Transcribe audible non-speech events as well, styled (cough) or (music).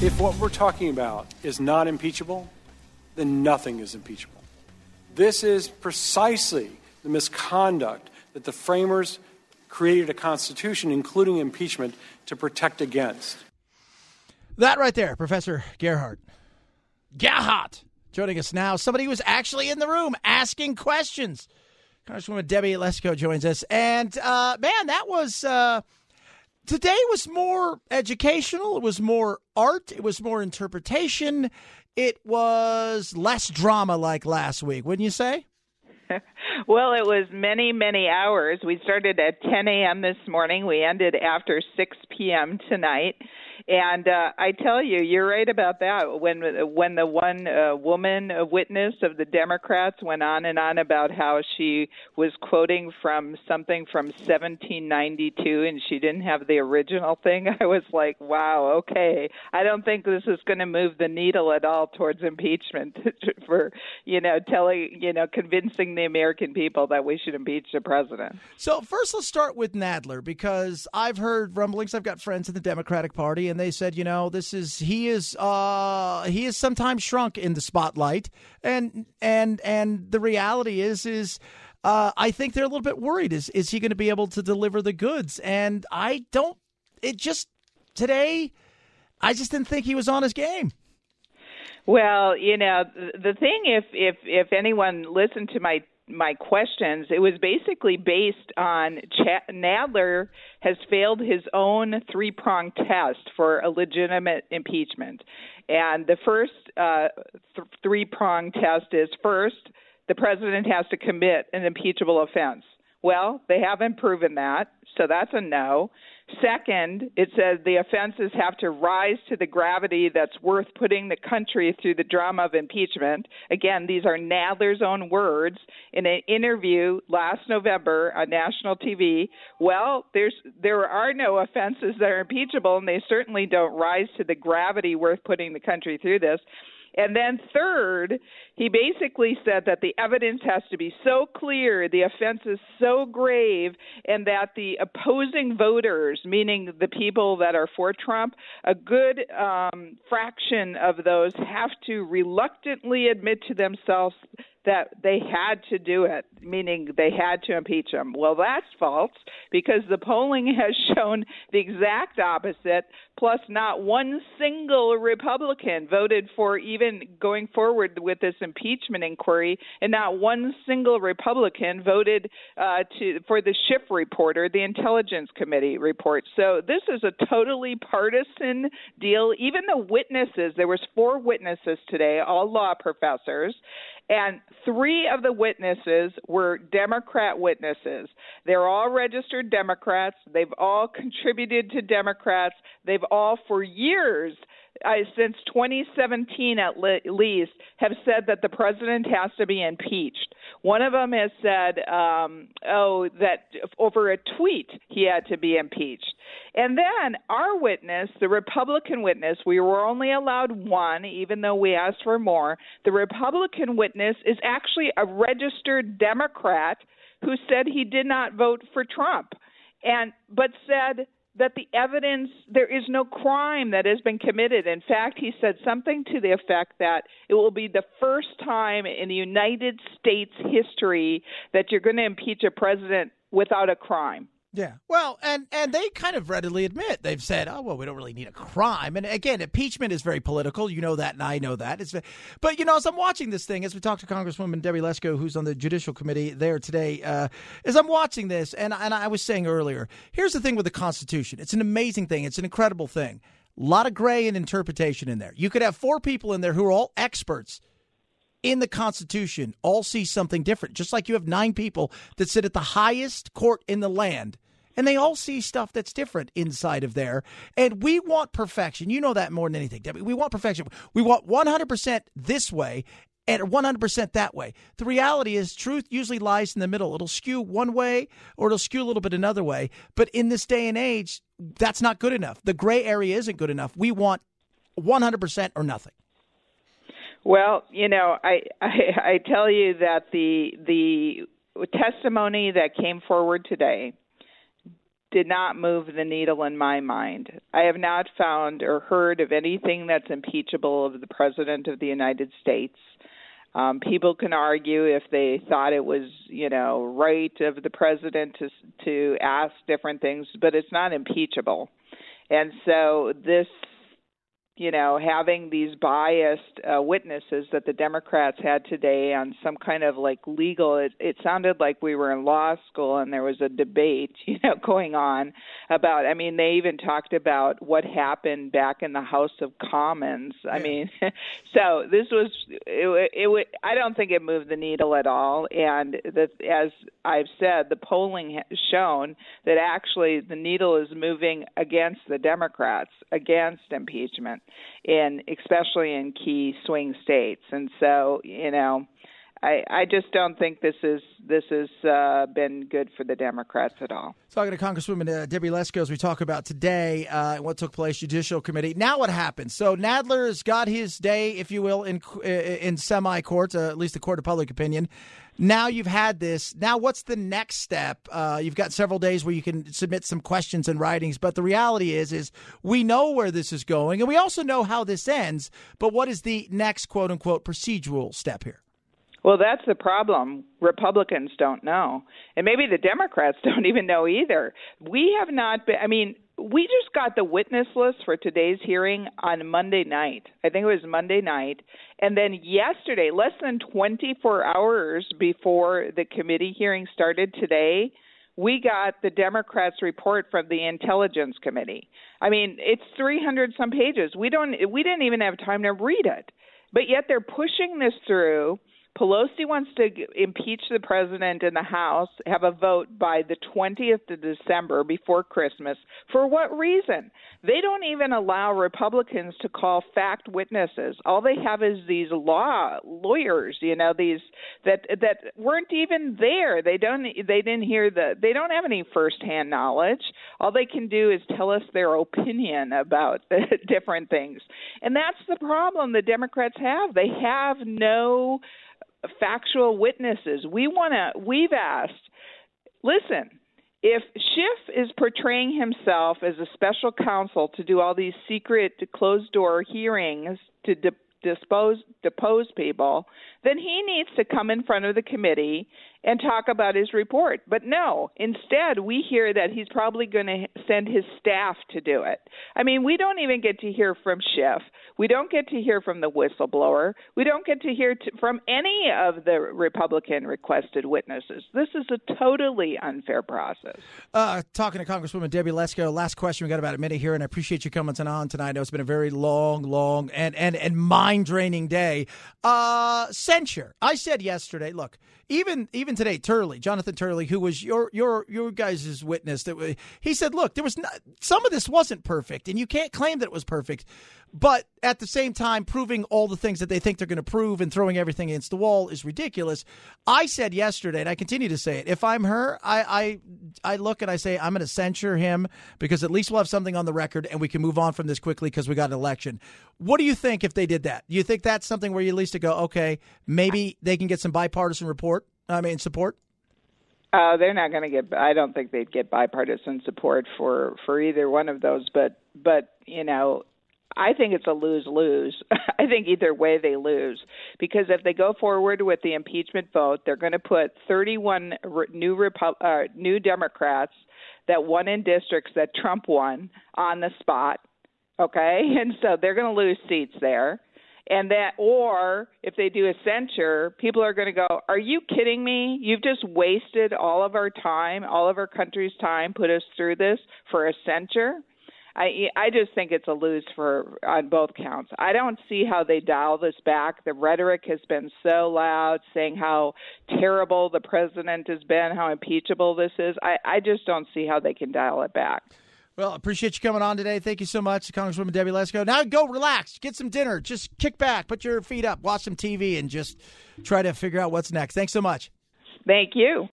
If what we're talking about is not impeachable, then nothing is impeachable. This is precisely the misconduct that the framers created a constitution, including impeachment, to protect against. That right there, Professor Gerhardt. Gerhardt joining us now. Somebody who was actually in the room asking questions. Congresswoman Debbie Lesko joins us. And uh, man, that was. Uh, today was more educational. It was more art. It was more interpretation. It was less drama like last week, wouldn't you say? (laughs) well, it was many, many hours. We started at 10 a.m. this morning. We ended after 6 p.m. tonight. And uh, I tell you, you're right about that. When when the one uh, woman witness of the Democrats went on and on about how she was quoting from something from 1792 and she didn't have the original thing, (laughs) I was like, wow, okay. I don't think this is going to move the needle at all towards impeachment (laughs) for you know telling you know convincing the American people that we should impeach the president. So first, let's start with Nadler because I've heard rumblings. I've got friends in the Democratic Party and and they said, you know, this is he is uh, he is sometimes shrunk in the spotlight, and and and the reality is is. Uh, I think they're a little bit worried. Is is he going to be able to deliver the goods? And I don't. It just today, I just didn't think he was on his game. Well, you know, the thing if if if anyone listened to my my questions, it was basically based on Ch- Nadler has failed his own three pronged test for a legitimate impeachment. And the first uh, th- three pronged test is first, the president has to commit an impeachable offense. Well, they haven't proven that, so that's a no. Second, it says the offenses have to rise to the gravity that's worth putting the country through the drama of impeachment. Again, these are Nadler's own words in an interview last November on national TV. Well, there's there are no offenses that are impeachable, and they certainly don't rise to the gravity worth putting the country through this. And then, third, he basically said that the evidence has to be so clear, the offense is so grave, and that the opposing voters, meaning the people that are for Trump, a good um, fraction of those have to reluctantly admit to themselves that they had to do it, meaning they had to impeach him. Well, that's false because the polling has (laughs) shown the exact opposite, plus, not one single Republican voted for even going forward with this impeachment inquiry, and not one single Republican voted uh, to for the Schiff reporter, the Intelligence Committee report. So this is a totally partisan deal. Even the witnesses, there was four witnesses today, all law professors, and three of the witnesses were Democrat witnesses. They're all registered Democrats. They've all contributed to Democrats. They've all, for years, uh, since 2017 at le- least, have said that the president has to be impeached. One of them has said, um, oh, that over a tweet he had to be impeached. And then our witness, the Republican witness, we were only allowed one, even though we asked for more. The Republican witness is actually a registered Democrat who said he did not vote for Trump, and but said that the evidence there is no crime that has been committed. In fact, he said something to the effect that it will be the first time in the United States history that you're going to impeach a president without a crime. Yeah. Well, and and they kind of readily admit they've said, "Oh, well, we don't really need a crime." And again, impeachment is very political. You know that, and I know that. It's, but you know, as I'm watching this thing, as we talk to Congresswoman Debbie Lesko, who's on the Judicial Committee there today, uh, as I'm watching this, and and I was saying earlier, here's the thing with the Constitution. It's an amazing thing. It's an incredible thing. A lot of gray and interpretation in there. You could have four people in there who are all experts in the Constitution all see something different. Just like you have nine people that sit at the highest court in the land, and they all see stuff that's different inside of there. And we want perfection. You know that more than anything, Debbie. We want perfection. We want 100% this way and 100% that way. The reality is, truth usually lies in the middle. It'll skew one way or it'll skew a little bit another way. But in this day and age, that's not good enough. The gray area isn't good enough. We want 100% or nothing. Well, you know, I, I I tell you that the the testimony that came forward today did not move the needle in my mind. I have not found or heard of anything that's impeachable of the President of the United States. Um, people can argue if they thought it was, you know, right of the president to to ask different things, but it's not impeachable. And so this you know, having these biased uh, witnesses that the Democrats had today on some kind of like legal, it, it sounded like we were in law school and there was a debate, (laughs) you know, going on about. I mean, they even talked about what happened back in the House of Commons. I mean, (laughs) so this was it, it, it. I don't think it moved the needle at all. And the, as I've said, the polling has shown that actually the needle is moving against the Democrats, against impeachment in especially in key swing states. And so, you know, I, I just don't think this is this has uh, been good for the Democrats at all. Talking to Congresswoman uh, Debbie Lesko as we talk about today uh, what took place Judicial Committee. Now what happens? So Nadler has got his day, if you will, in uh, in semi court, uh, at least the court of public opinion. Now you've had this. Now what's the next step? Uh, you've got several days where you can submit some questions and writings, but the reality is, is we know where this is going, and we also know how this ends. But what is the next quote unquote procedural step here? Well, that's the problem. Republicans don't know. And maybe the Democrats (laughs) don't even know either. We have not been, I mean, we just got the witness list for today's hearing on Monday night. I think it was Monday night. And then yesterday, less than 24 hours before the committee hearing started today, we got the Democrats' report from the Intelligence Committee. I mean, it's 300 some pages. We don't we didn't even have time to read it. But yet they're pushing this through Pelosi wants to impeach the president in the House, have a vote by the 20th of December before Christmas. For what reason? They don't even allow Republicans to call fact witnesses. All they have is these law lawyers, you know, these that that weren't even there. They don't they didn't hear the they don't have any firsthand knowledge. All they can do is tell us their opinion about (laughs) different things. And that's the problem the Democrats have. They have no factual witnesses. We want to. We've asked. Listen, if Schiff is portraying himself as a special counsel to do all these secret, closed door hearings to de- dispose depose people, then he needs to come in front of the committee and talk about his report. But no, instead we hear that he's probably going to send his staff to do it. I mean, we don't even get to hear from Schiff. We don't get to hear from the whistleblower. We don't get to hear from any of the Republican requested witnesses. This is a totally unfair process. Uh, talking to Congresswoman Debbie Lesko, last question. We got about a minute here, and I appreciate you coming on tonight. I know it's been a very long, long, and and and mind draining day. Uh, censure. I said yesterday. Look, even even today, Turley, Jonathan Turley, who was your your your guys' witness, that he said, look, there was not, some of this wasn't perfect, and you can't claim that it was perfect. But at the same time, proving all the things that they think they're going to prove and throwing everything against the wall is ridiculous. I said yesterday, and I continue to say it. If I'm her, I I, I look and I say I'm going to censure him because at least we'll have something on the record and we can move on from this quickly because we got an election. What do you think if they did that? Do you think that's something where you at least to go, okay, maybe they can get some bipartisan report? I mean, support. Uh, they're not going to get. I don't think they'd get bipartisan support for for either one of those. But but you know, I think it's a lose lose. (laughs) I think either way they lose because if they go forward with the impeachment vote, they're going to put 31 new Repu- uh, new Democrats that won in districts that Trump won on the spot. Okay, (laughs) and so they're going to lose seats there. And that, or if they do a censure, people are going to go, Are you kidding me? You've just wasted all of our time, all of our country's time, put us through this for a censure. I I just think it's a lose for on both counts. I don't see how they dial this back. The rhetoric has been so loud, saying how terrible the president has been, how impeachable this is. I I just don't see how they can dial it back. Well, appreciate you coming on today. Thank you so much, Congresswoman Debbie Lesko. Now go relax, get some dinner, just kick back, put your feet up, watch some TV, and just try to figure out what's next. Thanks so much. Thank you.